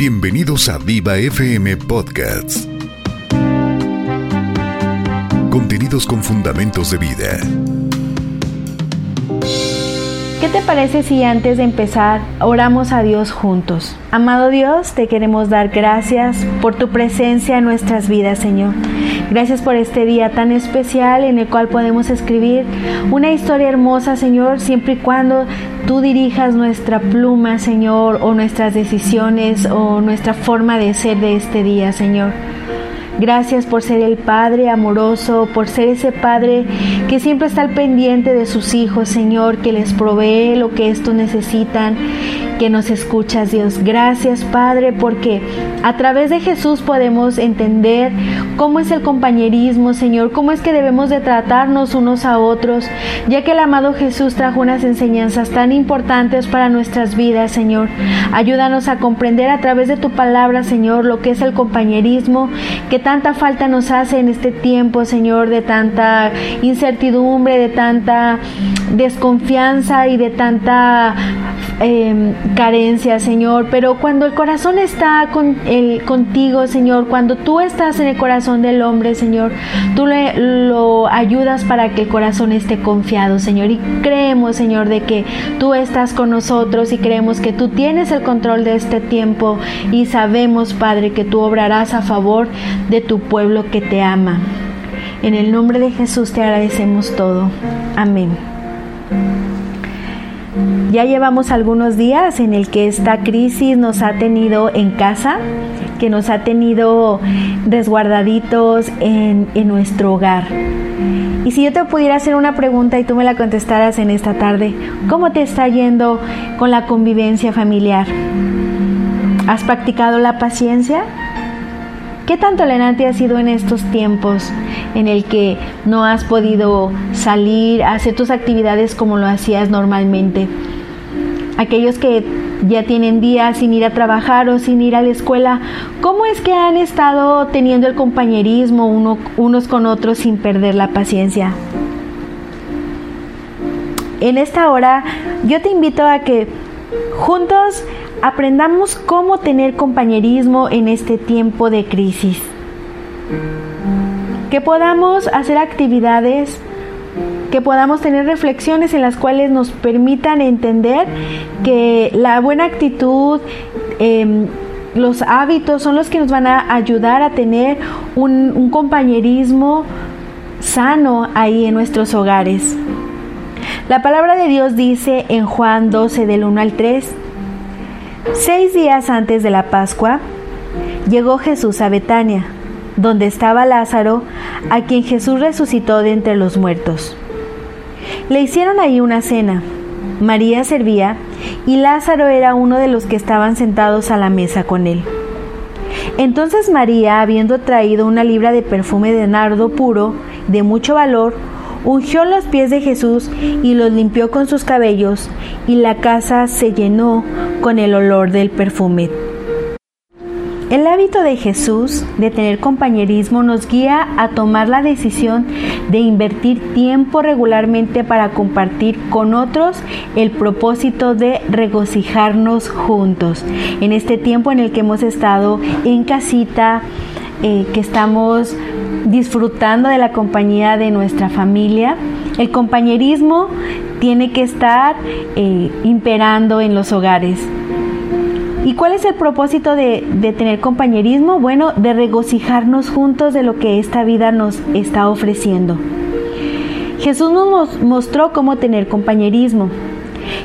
Bienvenidos a Viva FM Podcasts. Contenidos con fundamentos de vida. ¿Qué te parece si antes de empezar oramos a Dios juntos? Amado Dios, te queremos dar gracias por tu presencia en nuestras vidas, Señor. Gracias por este día tan especial en el cual podemos escribir una historia hermosa, Señor, siempre y cuando tú dirijas nuestra pluma, Señor, o nuestras decisiones o nuestra forma de ser de este día, Señor. Gracias por ser el Padre amoroso, por ser ese Padre que siempre está al pendiente de sus hijos, Señor, que les provee lo que estos necesitan que nos escuchas, Dios. Gracias, Padre, porque a través de Jesús podemos entender cómo es el compañerismo, Señor, cómo es que debemos de tratarnos unos a otros, ya que el amado Jesús trajo unas enseñanzas tan importantes para nuestras vidas, Señor. Ayúdanos a comprender a través de tu palabra, Señor, lo que es el compañerismo, que tanta falta nos hace en este tiempo, Señor, de tanta incertidumbre, de tanta desconfianza y de tanta eh, carencia, Señor, pero cuando el corazón está con el, contigo, Señor, cuando tú estás en el corazón del hombre, Señor, tú le, lo ayudas para que el corazón esté confiado, Señor, y creemos, Señor, de que tú estás con nosotros y creemos que tú tienes el control de este tiempo y sabemos, Padre, que tú obrarás a favor de tu pueblo que te ama. En el nombre de Jesús te agradecemos todo. Amén. Ya llevamos algunos días en el que esta crisis nos ha tenido en casa, que nos ha tenido resguardaditos en, nuestro hogar. Y si yo te pudiera hacer una pregunta y tú me la contestaras en esta tarde, ¿cómo te está yendo con la convivencia familiar? ¿Has practicado la paciencia? ¿Qué tan tolerante has sido en estos tiempos en el que no has podido salir hacer tus actividades como lo hacías normalmente? Aquellos que ya tienen días sin ir a trabajar o sin ir a la escuela, ¿cómo es que han estado teniendo el compañerismo uno, unos con otros sin perder la paciencia? En esta hora yo te invito a que juntos aprendamos cómo tener compañerismo en este tiempo de crisis. Que podamos hacer actividades que podamos tener reflexiones en las cuales nos permitan entender que la buena actitud, em, los hábitos son los que nos van a ayudar a tener un, un compañerismo sano ahí en nuestros hogares. La palabra de Dios dice en Juan 12 del 1 al 3, seis días antes de la Pascua, llegó Jesús a Betania, donde estaba Lázaro, a quien Jesús resucitó de entre los muertos. Le hicieron ahí una cena. María servía y Lázaro era uno de los que estaban sentados a la mesa con él. Entonces María, habiendo traído una libra de perfume de nardo puro, de mucho valor, ungió los pies de Jesús y los limpió con sus cabellos, y la casa se llenó con el olor del perfume. El hábito de Jesús de tener compañerismo nos guía a tomar la decisión de invertir tiempo regularmente para compartir con otros el propósito de regocijarnos juntos. En este tiempo en el que hemos estado en casita, eh, que estamos disfrutando de la compañía de nuestra familia, el compañerismo tiene que estar eh, imperando en los hogares. ¿Y cuál es el propósito de, tener compañerismo? Bueno, de regocijarnos juntos de lo que esta vida nos está ofreciendo. Jesús nos mostró cómo tener compañerismo.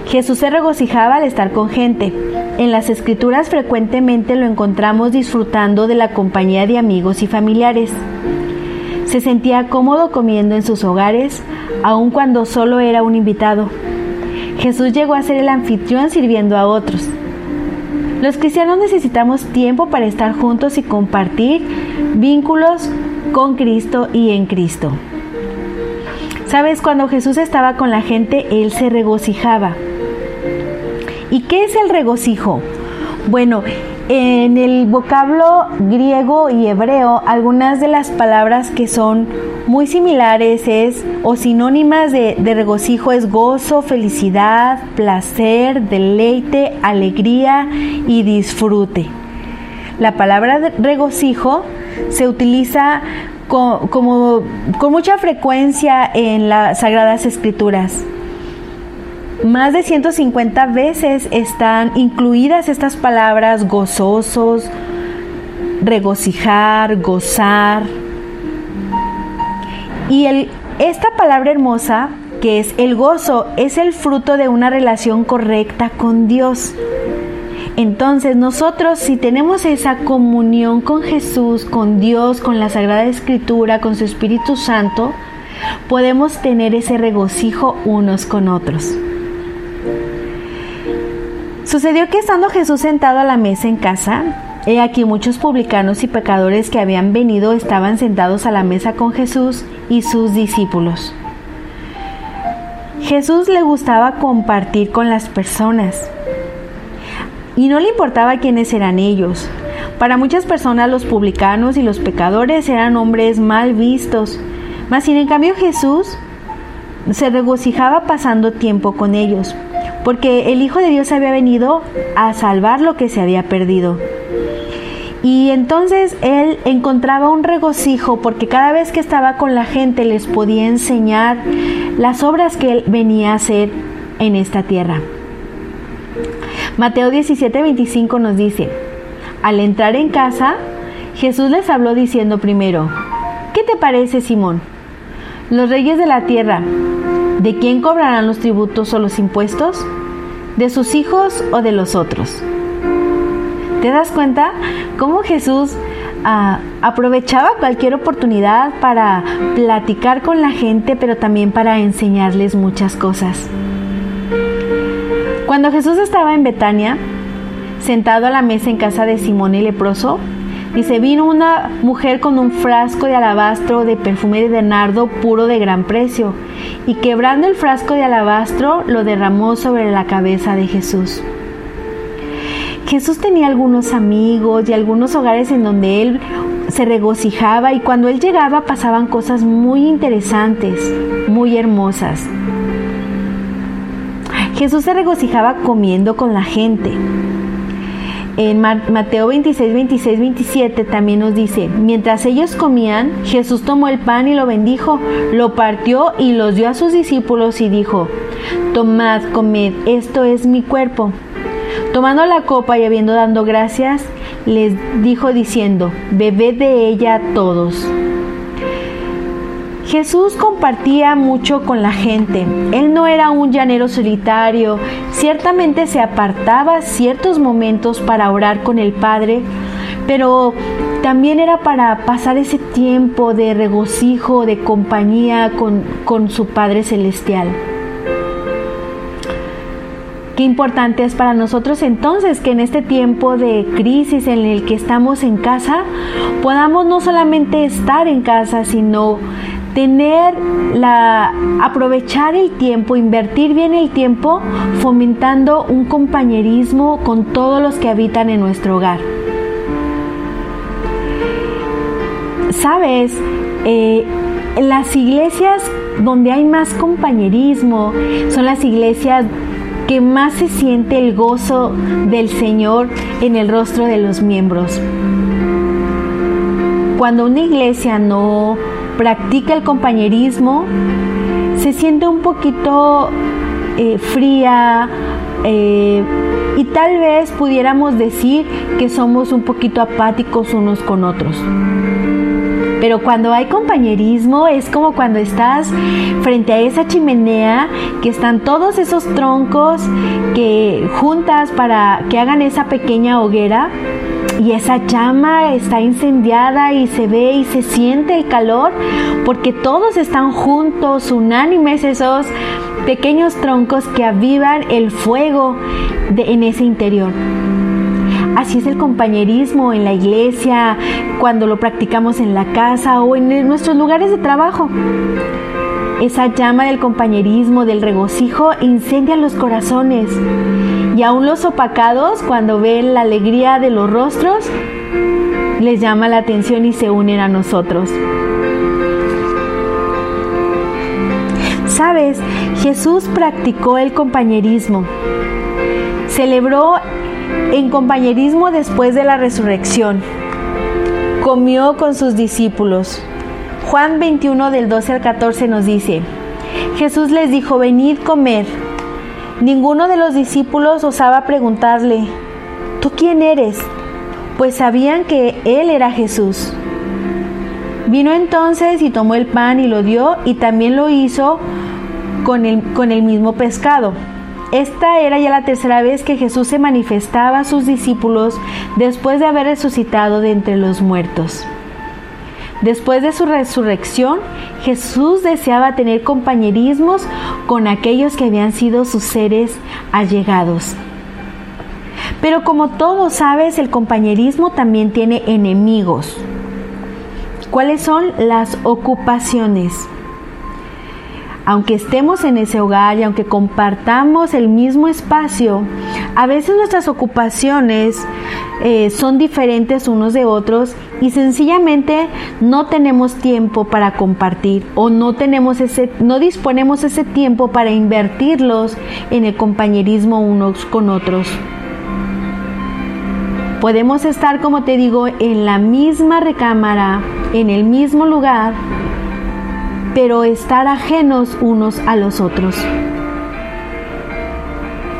Jesús se regocijaba al estar con gente. En las escrituras frecuentemente lo encontramos disfrutando de la compañía de amigos y familiares. Se sentía cómodo comiendo en sus hogares, aun cuando solo era un invitado. Jesús llegó a ser el anfitrión sirviendo a otros. Los cristianos necesitamos tiempo para estar juntos y compartir vínculos con Cristo y en Cristo. Sabes, cuando Jesús estaba con la gente, Él se regocijaba. ¿Y qué es el regocijo? Bueno, en el vocablo griego y hebreo, algunas de las palabras que son muy similares es o sinónimas de, regocijo es gozo, felicidad, placer, deleite, alegría y disfrute. La palabra regocijo se utiliza con, como, con mucha frecuencia en las Sagradas Escrituras. Más de 150 veces están incluidas estas palabras gozosos, regocijar, gozar. Y el, esta palabra hermosa, que es el gozo, es el fruto de una relación correcta con Dios. Entonces nosotros si tenemos esa comunión con Jesús, con Dios, con la Sagrada Escritura, con su Espíritu Santo, podemos tener ese regocijo unos con otros. Sucedió que estando Jesús sentado a la mesa en casa, he aquí muchos publicanos y pecadores que habían venido estaban sentados a la mesa con Jesús y sus discípulos. Jesús le gustaba compartir con las personas y no le importaba quiénes eran ellos. Para muchas personas los publicanos y los pecadores eran hombres mal vistos, mas sin en cambio Jesús se regocijaba pasando tiempo con ellos, porque el Hijo de Dios había venido a salvar lo que se había perdido. Y entonces él encontraba un regocijo porque cada vez que estaba con la gente les podía enseñar las obras que él venía a hacer en esta tierra. Mateo 17, 25 nos dice, al entrar en casa, Jesús les habló diciendo primero, ¿qué te parece Simón? Los reyes de la tierra, ¿de quién cobrarán los tributos o los impuestos? ¿De sus hijos o de los otros? ¿Te das cuenta cómo Jesús ah, aprovechaba cualquier oportunidad para platicar con la gente, pero también para enseñarles muchas cosas? Cuando Jesús estaba en Betania, sentado a la mesa en casa de Simón el leproso, dice, vino una mujer con un frasco de alabastro de perfume de nardo puro de gran precio, y quebrando el frasco de alabastro lo derramó sobre la cabeza de Jesús. Jesús tenía algunos amigos y algunos hogares en donde él se regocijaba y cuando él llegaba pasaban cosas muy interesantes, muy hermosas. Jesús se regocijaba comiendo con la gente. En Mateo 26, 26, 27 también nos dice, mientras ellos comían, Jesús tomó el pan y lo bendijo, lo partió y los dio a sus discípulos y dijo, tomad, comed, esto es mi cuerpo. Tomando la copa y habiendo dado gracias, les dijo diciendo, bebed de ella todos. Jesús compartía mucho con la gente. Él no era un llanero solitario. Ciertamente se apartaba ciertos momentos para orar con el Padre, pero también era para pasar ese tiempo de regocijo, de compañía con, con su Padre Celestial. Qué importante es para nosotros entonces que en este tiempo de crisis en el que estamos en casa, podamos no solamente estar en casa, sino tener la aprovechar el tiempo, invertir bien el tiempo fomentando un compañerismo con todos los que habitan en nuestro hogar. Sabes, eh, las iglesias donde hay más compañerismo son las iglesias que más se siente el gozo del Señor en el rostro de los miembros. Cuando una iglesia no practica el compañerismo, se siente un poquito eh, fría eh, y tal vez pudiéramos decir que somos un poquito apáticos unos con otros. Pero cuando hay compañerismo es como cuando estás frente a esa chimenea que están todos esos troncos que juntas para que hagan esa pequeña hoguera y esa llama está incendiada y se ve y se siente el calor porque todos están juntos, unánimes esos pequeños troncos que avivan el fuego de, en ese interior. Así es el compañerismo en la iglesia, cuando lo practicamos en la casa o en nuestros lugares de trabajo. Esa llama del compañerismo, del regocijo, incendia los corazones. Y aún los opacados, cuando ven la alegría de los rostros, les llama la atención y se unen a nosotros. Sabes, Jesús practicó el compañerismo. Celebró en compañerismo después de la resurrección. Comió con sus discípulos. Juan 21 del 12 al 14 nos dice, Jesús les dijo, venid comer. Ninguno de los discípulos osaba preguntarle, ¿tú quién eres? Pues sabían que él era Jesús. Vino entonces y tomó el pan y lo dio y también lo hizo con el, con el mismo pescado. Esta era ya la tercera vez que Jesús se manifestaba a sus discípulos después de haber resucitado de entre los muertos. Después de su resurrección, Jesús deseaba tener compañerismos con aquellos que habían sido sus seres allegados. Pero como todos sabes, el compañerismo también tiene enemigos. ¿Cuáles son las ocupaciones? Aunque estemos en ese hogar y aunque compartamos el mismo espacio, a veces nuestras ocupaciones eh, son diferentes unos de otros y sencillamente no tenemos tiempo para compartir o no tenemos ese, no disponemos ese tiempo para invertirlos en el compañerismo unos con otros. Podemos estar, como te digo, en la misma recámara, en el mismo lugar, pero estar ajenos unos a los otros.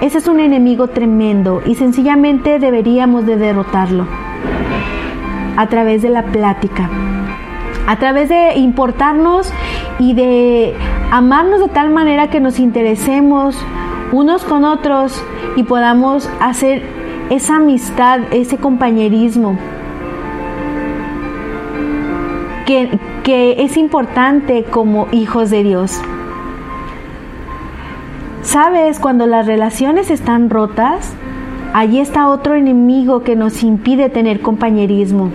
Ese es un enemigo tremendo y sencillamente deberíamos de derrotarlo. A través de la plática, a través de importarnos y de amarnos de tal manera que nos interesemos unos con otros y podamos hacer esa amistad, ese compañerismo. Que, que es importante como hijos de Dios. Sabes, cuando las relaciones están rotas, allí está otro enemigo que nos impide tener compañerismo.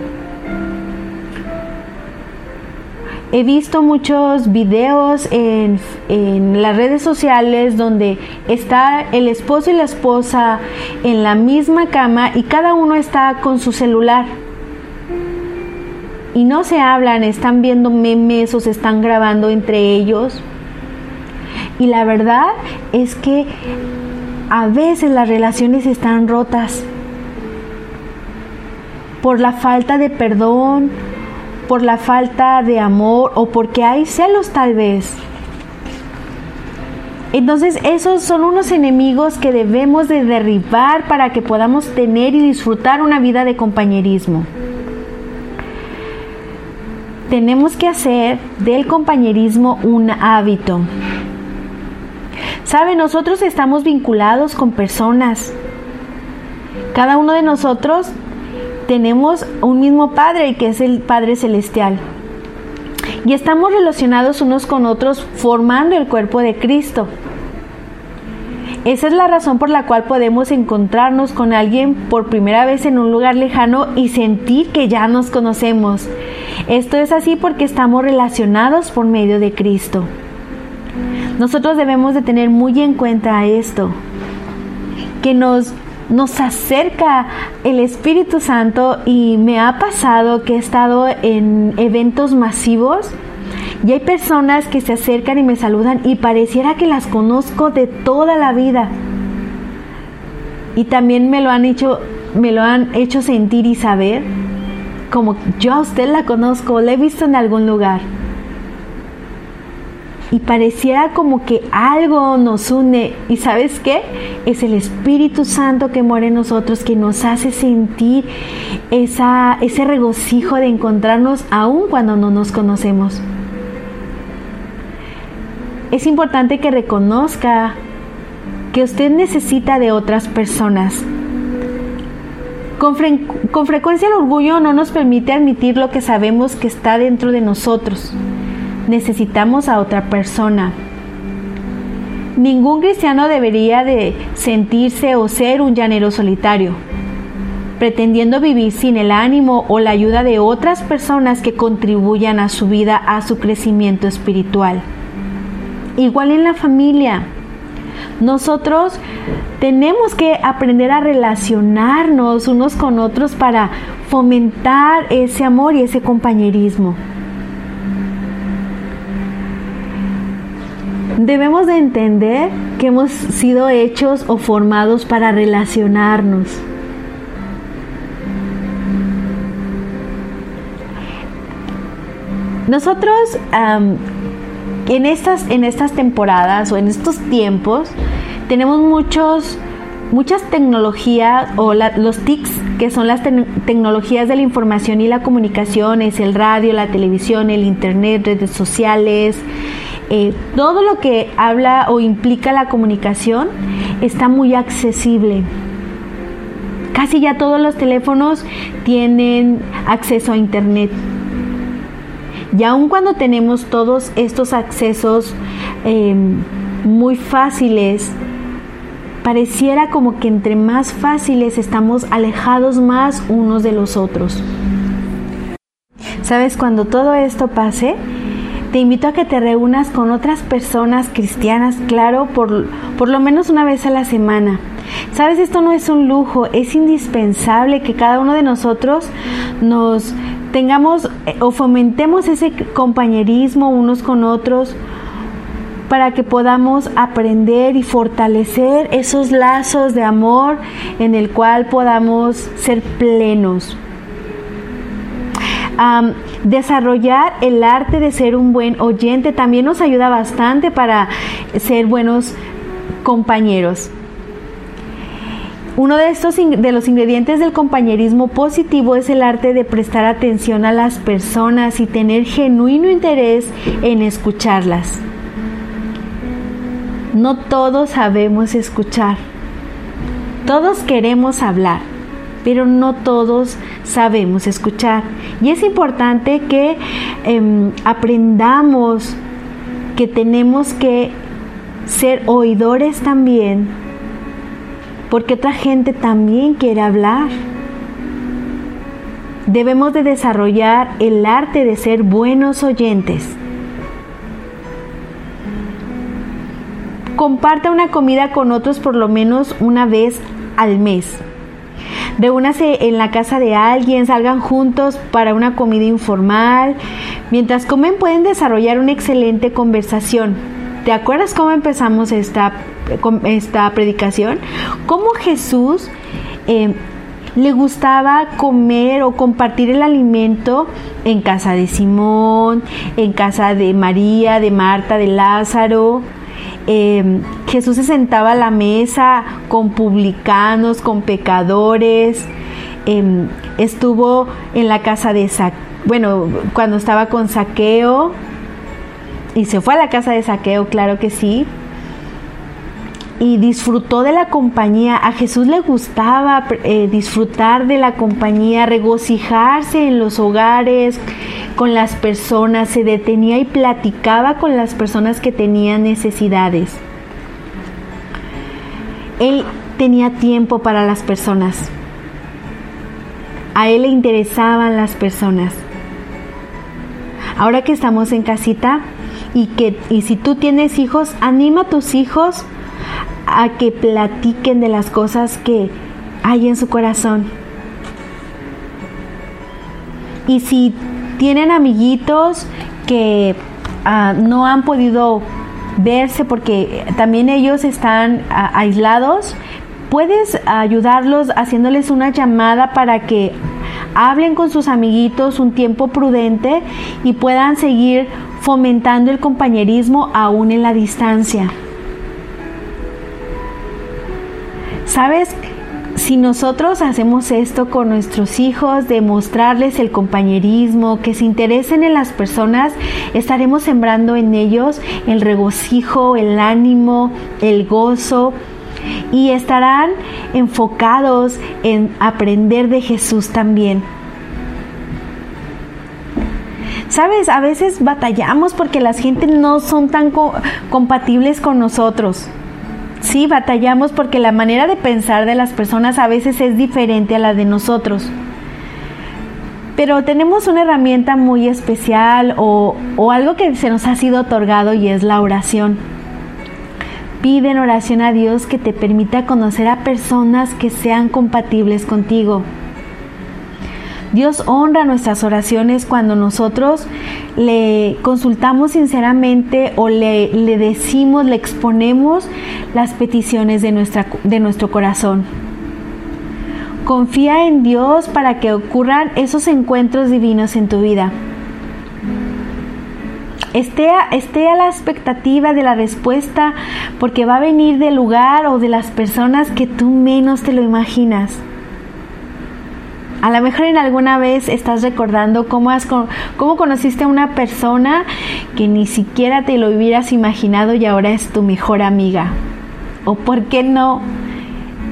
He visto muchos videos en, en, las redes sociales donde está el esposo y la esposa en la misma cama y cada uno está con su celular y no se hablan, están viendo memes o se están grabando entre ellos. Y la verdad es que a veces las relaciones están rotas por la falta de perdón, por la falta de amor o porque hay celos tal vez. Entonces esos son unos enemigos que debemos de derribar para que podamos tener y disfrutar una vida de compañerismo tenemos que hacer del compañerismo un hábito. Sabe, nosotros estamos vinculados con personas. Cada uno de nosotros tenemos un mismo Padre, que es el Padre Celestial. Y estamos relacionados unos con otros formando el cuerpo de Cristo. Esa es la razón por la cual podemos encontrarnos con alguien por primera vez en un lugar lejano y sentir que ya nos conocemos. Esto es así porque estamos relacionados por medio de Cristo. Nosotros debemos de tener muy en cuenta esto, que nos nos acerca el Espíritu Santo y me ha pasado que he estado en eventos masivos y hay personas que se acercan y me saludan y pareciera que las conozco de toda la vida. Y también me lo han hecho, me lo han hecho sentir y saber como yo a usted la conozco, la he visto en algún lugar. Y pareciera como que algo nos une. ¿Y sabes qué? Es el Espíritu Santo que mora en nosotros, que nos hace sentir esa, ese regocijo de encontrarnos aún cuando no nos conocemos es importante que reconozca que usted necesita de otras personas. Con, frecuencia el orgullo no nos permite admitir lo que sabemos que está dentro de nosotros. Necesitamos a otra persona. Ningún cristiano debería de sentirse o ser un llanero solitario, pretendiendo vivir sin el ánimo o la ayuda de otras personas que contribuyan a su vida, a su crecimiento espiritual. Igual en la familia. Nosotros tenemos que aprender a relacionarnos unos con otros para fomentar ese amor y ese compañerismo. Debemos de entender que hemos sido hechos o formados para relacionarnos. Nosotros en, estas, en estas temporadas o en estos tiempos tenemos muchos muchas tecnologías o los TICs, que son las tecnologías de la información y la comunicación, es el radio, la televisión, el internet, redes sociales, eh, todo lo que habla o implica la comunicación está muy accesible. Casi ya todos los teléfonos tienen acceso a internet. Y aun cuando tenemos todos estos accesos em, muy fáciles, pareciera como que entre más fáciles estamos alejados más unos de los otros. ¿Sabes? Cuando todo esto pase, te invito a que te reúnas con otras personas cristianas, claro, por, por lo menos una vez a la semana. Sabes, esto no es un lujo, es indispensable que cada uno de nosotros nos tengamos eh, o fomentemos ese compañerismo unos con otros para que podamos aprender y fortalecer esos lazos de amor en el cual podamos ser plenos. desarrollar el arte de ser un buen oyente también nos ayuda bastante para ser buenos compañeros. Uno de estos de los ingredientes del compañerismo positivo es el arte de prestar atención a las personas y tener genuino interés en escucharlas. No todos sabemos escuchar. Todos queremos hablar, pero no todos sabemos escuchar. Y es importante que em, aprendamos que tenemos que ser oidores también porque otra gente también quiere hablar. Debemos de desarrollar el arte de ser buenos oyentes. Comparta una comida con otros por lo menos una vez al mes. Reúnase en la casa de alguien, salgan juntos para una comida informal. Mientras comen pueden desarrollar una excelente conversación. ¿Te acuerdas cómo empezamos esta esta predicación, cómo Jesús eh, le gustaba comer o compartir el alimento en casa de Simón, en casa de María, de Marta, de Lázaro. Eh, Jesús se sentaba a la mesa con publicanos, con pecadores. Eh, estuvo en la casa de Saqueo, bueno, cuando estaba con Saqueo. Y se fue a la casa de Saqueo, claro que sí y disfrutó de la compañía. A Jesús le gustaba eh, disfrutar de la compañía, regocijarse en los hogares, con las personas, se detenía y platicaba con las personas que tenían necesidades. Él tenía tiempo para las personas. A él le interesaban las personas. Ahora que estamos en casita y que y si tú tienes hijos, anima a tus hijos a que platiquen de las cosas que hay en su corazón. Y si tienen amiguitos que ah, no han podido verse porque también ellos están ah, aislados, puedes ayudarlos haciéndoles una llamada para que hablen con sus amiguitos un tiempo prudente y puedan seguir fomentando el compañerismo aún en la distancia. ¿Sabes? Si nosotros hacemos esto con nuestros hijos, de mostrarles el compañerismo, que se interesen en las personas, estaremos sembrando en ellos el regocijo, el ánimo, el gozo y estarán enfocados en aprender de Jesús también. Sabes, a veces batallamos porque las gente no son tan compatibles con nosotros. Sí, batallamos porque la manera de pensar de las personas a veces es diferente a la de nosotros. Pero tenemos una herramienta muy especial o, algo que se nos ha sido otorgado y es la oración. Pide en oración a Dios que te permita conocer a personas que sean compatibles contigo. Dios honra nuestras oraciones cuando nosotros le consultamos sinceramente o le, decimos, le exponemos las peticiones de, nuestra, de nuestro corazón. Confía en Dios para que ocurran esos encuentros divinos en tu vida. esté a, esté a la expectativa de la respuesta porque va a venir del lugar o de las personas que tú menos te lo imaginas. A lo mejor en alguna vez estás recordando cómo, has, cómo conociste a una persona que ni siquiera te lo hubieras imaginado y ahora es tu mejor amiga. O por qué no,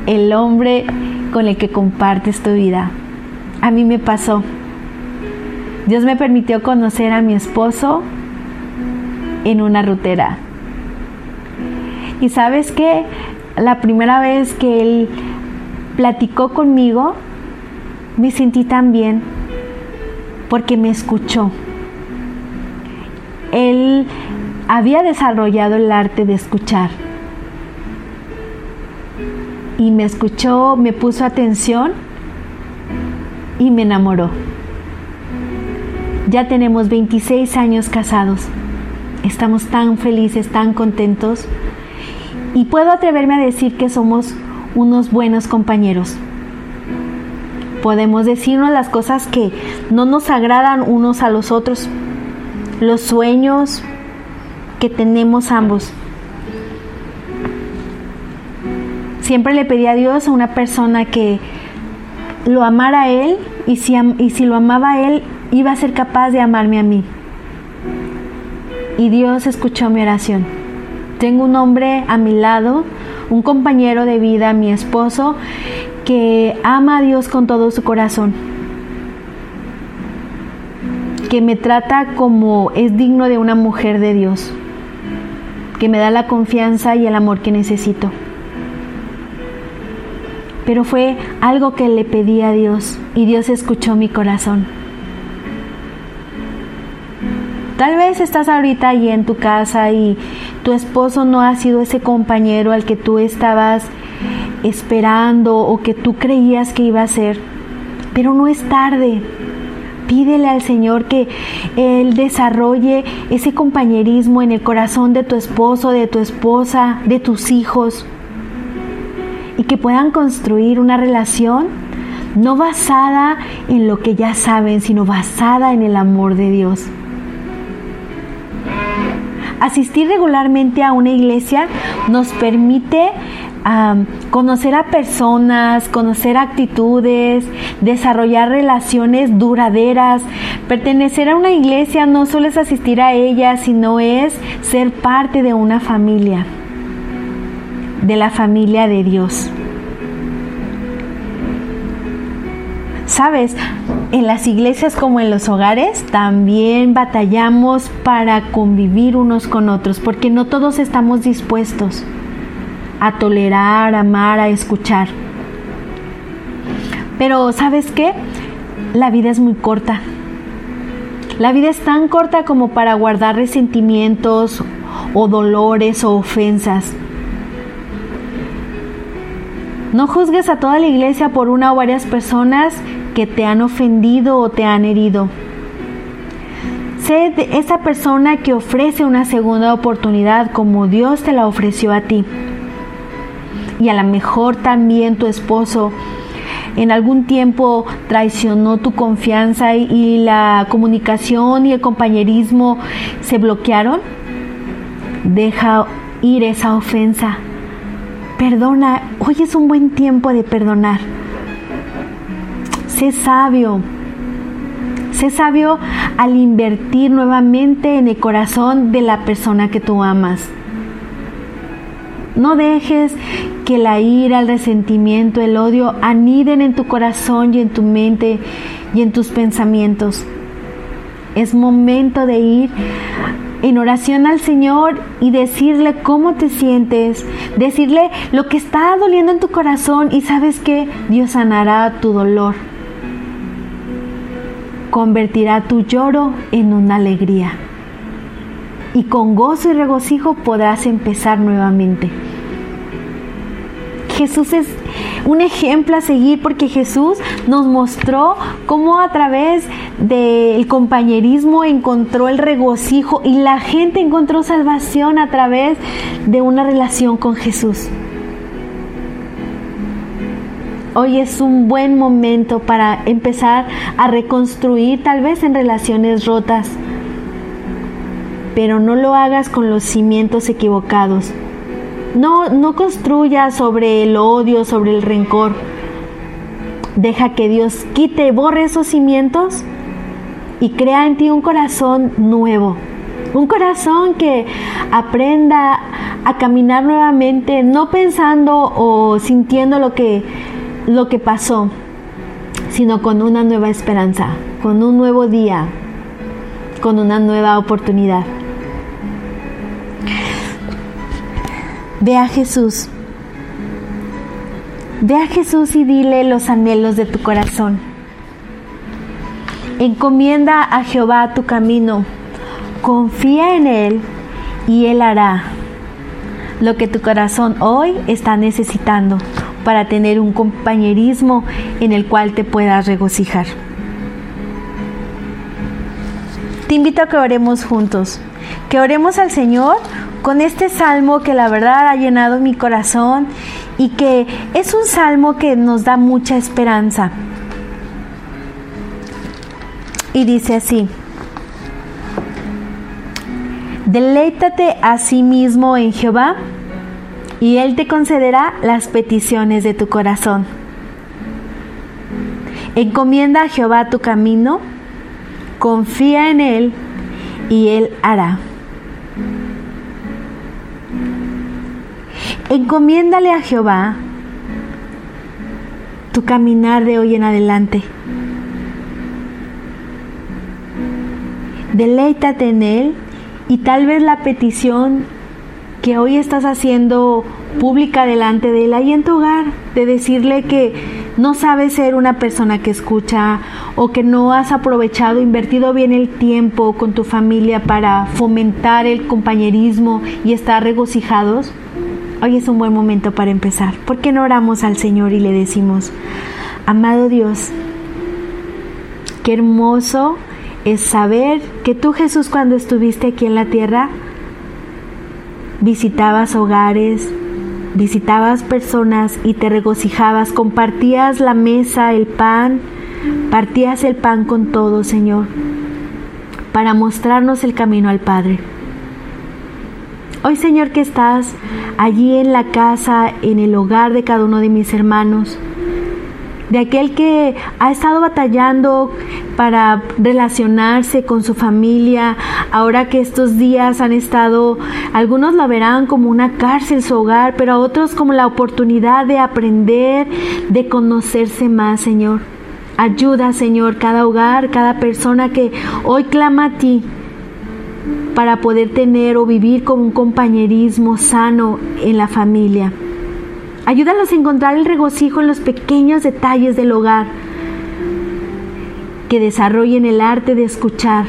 el hombre con el que compartes tu vida. A mí me pasó. Dios me permitió conocer a mi esposo en una rutera. Y sabes que la primera vez que él platicó conmigo, me sentí tan bien porque me escuchó. Él había desarrollado el arte de escuchar. Y me escuchó, me puso atención y me enamoró. Ya tenemos 26 años casados. Estamos tan felices, tan contentos. Y puedo atreverme a decir que somos unos buenos compañeros podemos decirnos las cosas que no nos agradan unos a los otros, los sueños que tenemos ambos. Siempre le pedí a Dios a una persona que lo amara a Él y si, y si lo amaba a Él, iba a ser capaz de amarme a mí. Y Dios escuchó mi oración. Tengo un hombre a mi lado, un compañero de vida, mi esposo, que ama a Dios con todo su corazón, que me trata como es digno de una mujer de Dios, que me da la confianza y el amor que necesito. Pero fue algo que le pedí a Dios y Dios escuchó mi corazón. Tal vez estás ahorita allí en tu casa y tu esposo no ha sido ese compañero al que tú estabas esperando o que tú creías que iba a ser. Pero no es tarde. Pídele al Señor que Él desarrolle ese compañerismo en el corazón de tu esposo, de tu esposa, de tus hijos. Y que puedan construir una relación no basada en lo que ya saben, sino basada en el amor de Dios. Asistir regularmente a una iglesia nos permite conocer a personas, conocer actitudes, desarrollar relaciones duraderas. Pertenecer a una iglesia no solo es asistir a ella, sino es ser parte de una familia, de la familia de Dios. Sabes, en las iglesias como en los hogares también batallamos para convivir unos con otros, porque no todos estamos dispuestos a tolerar, a amar, a escuchar. Pero ¿sabes qué? La vida es muy corta. La vida es tan corta como para guardar resentimientos o dolores o ofensas. No juzgues a toda la iglesia por una o varias personas que te han ofendido o te han herido. Sé esa persona que ofrece una segunda oportunidad como Dios te la ofreció a ti y a lo mejor también tu esposo en algún tiempo traicionó tu confianza y, la comunicación y el compañerismo se bloquearon, deja ir esa ofensa. Perdona, hoy es un buen tiempo de perdonar. Sé sabio. Sé sabio al invertir nuevamente en el corazón de la persona que tú amas. No dejes que la ira, el resentimiento, el odio aniden en tu corazón y en tu mente y en tus pensamientos. Es momento de ir en oración al Señor y decirle cómo te sientes, decirle lo que está doliendo en tu corazón y sabes que Dios sanará tu dolor. Convertirá tu lloro en una alegría. Y con gozo y regocijo podrás empezar nuevamente. Jesús es un ejemplo a seguir porque Jesús nos mostró cómo a través del compañerismo encontró el regocijo y la gente encontró salvación a través de una relación con Jesús. Hoy es un buen momento para empezar a reconstruir tal vez en relaciones rotas pero no lo hagas con los cimientos equivocados. No, no construyas sobre el odio, sobre el rencor. Deja que Dios quite borre esos cimientos y crea en ti un corazón nuevo. Un corazón que aprenda a caminar nuevamente, no pensando o sintiendo lo que, lo que pasó, sino con una nueva esperanza, con un nuevo día, con una nueva oportunidad. Ve a Jesús. Ve a Jesús y dile los anhelos de tu corazón. Encomienda a Jehová tu camino. Confía en Él y Él hará lo que tu corazón hoy está necesitando para tener un compañerismo en el cual te puedas regocijar. Te invito a que oremos juntos, que oremos al Señor con este salmo que la verdad ha llenado mi corazón y que es un salmo que nos da mucha esperanza. Y dice así, deleítate a sí mismo en Jehová y Él te concederá las peticiones de tu corazón. Encomienda a Jehová tu camino, confía en Él y Él hará. Encomiéndale a Jehová tu caminar de hoy en adelante. Deleítate en Él y tal vez la petición que hoy estás haciendo pública delante de Él, ahí en tu hogar, de decirle que no sabes ser una persona que escucha o que no has aprovechado, invertido bien el tiempo con tu familia para fomentar el compañerismo y estar regocijados. Hoy es un buen momento para empezar. ¿Por qué no oramos al Señor y le decimos, amado Dios, qué hermoso es saber que tú Jesús cuando estuviste aquí en la tierra, visitabas hogares, visitabas personas y te regocijabas, compartías la mesa, el pan, partías el pan con todo, Señor, para mostrarnos el camino al Padre. Hoy, Señor, que estás allí en la casa, en el hogar de cada uno de mis hermanos, de aquel que ha estado batallando para relacionarse con su familia, ahora que estos días han estado, algunos la verán como una cárcel su hogar, pero a otros como la oportunidad de aprender, de conocerse más, Señor. Ayuda, Señor, cada hogar, cada persona que hoy clama a ti para poder tener o vivir con un compañerismo sano en la familia. Ayúdalos a encontrar el regocijo en los pequeños detalles del hogar, que desarrollen el arte de escuchar,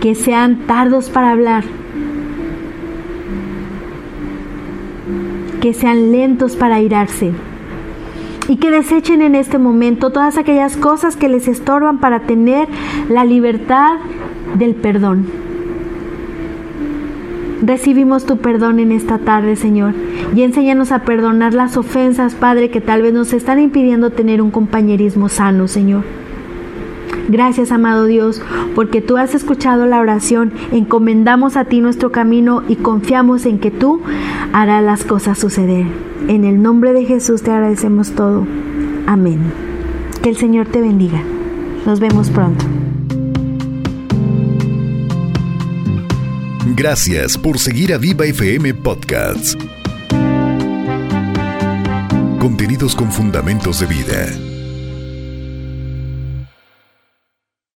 que sean tardos para hablar, que sean lentos para airarse y que desechen en este momento todas aquellas cosas que les estorban para tener la libertad del perdón. Recibimos tu perdón en esta tarde, Señor, y enséñanos a perdonar las ofensas, Padre, que tal vez nos están impidiendo tener un compañerismo sano, Señor. Gracias, amado Dios, porque tú has escuchado la oración, encomendamos a ti nuestro camino y confiamos en que tú harás las cosas suceder. En el nombre de Jesús te agradecemos todo. Amén. Que el Señor te bendiga. Nos vemos pronto. Gracias por seguir a Viva FM Podcasts. Contenidos con fundamentos de vida.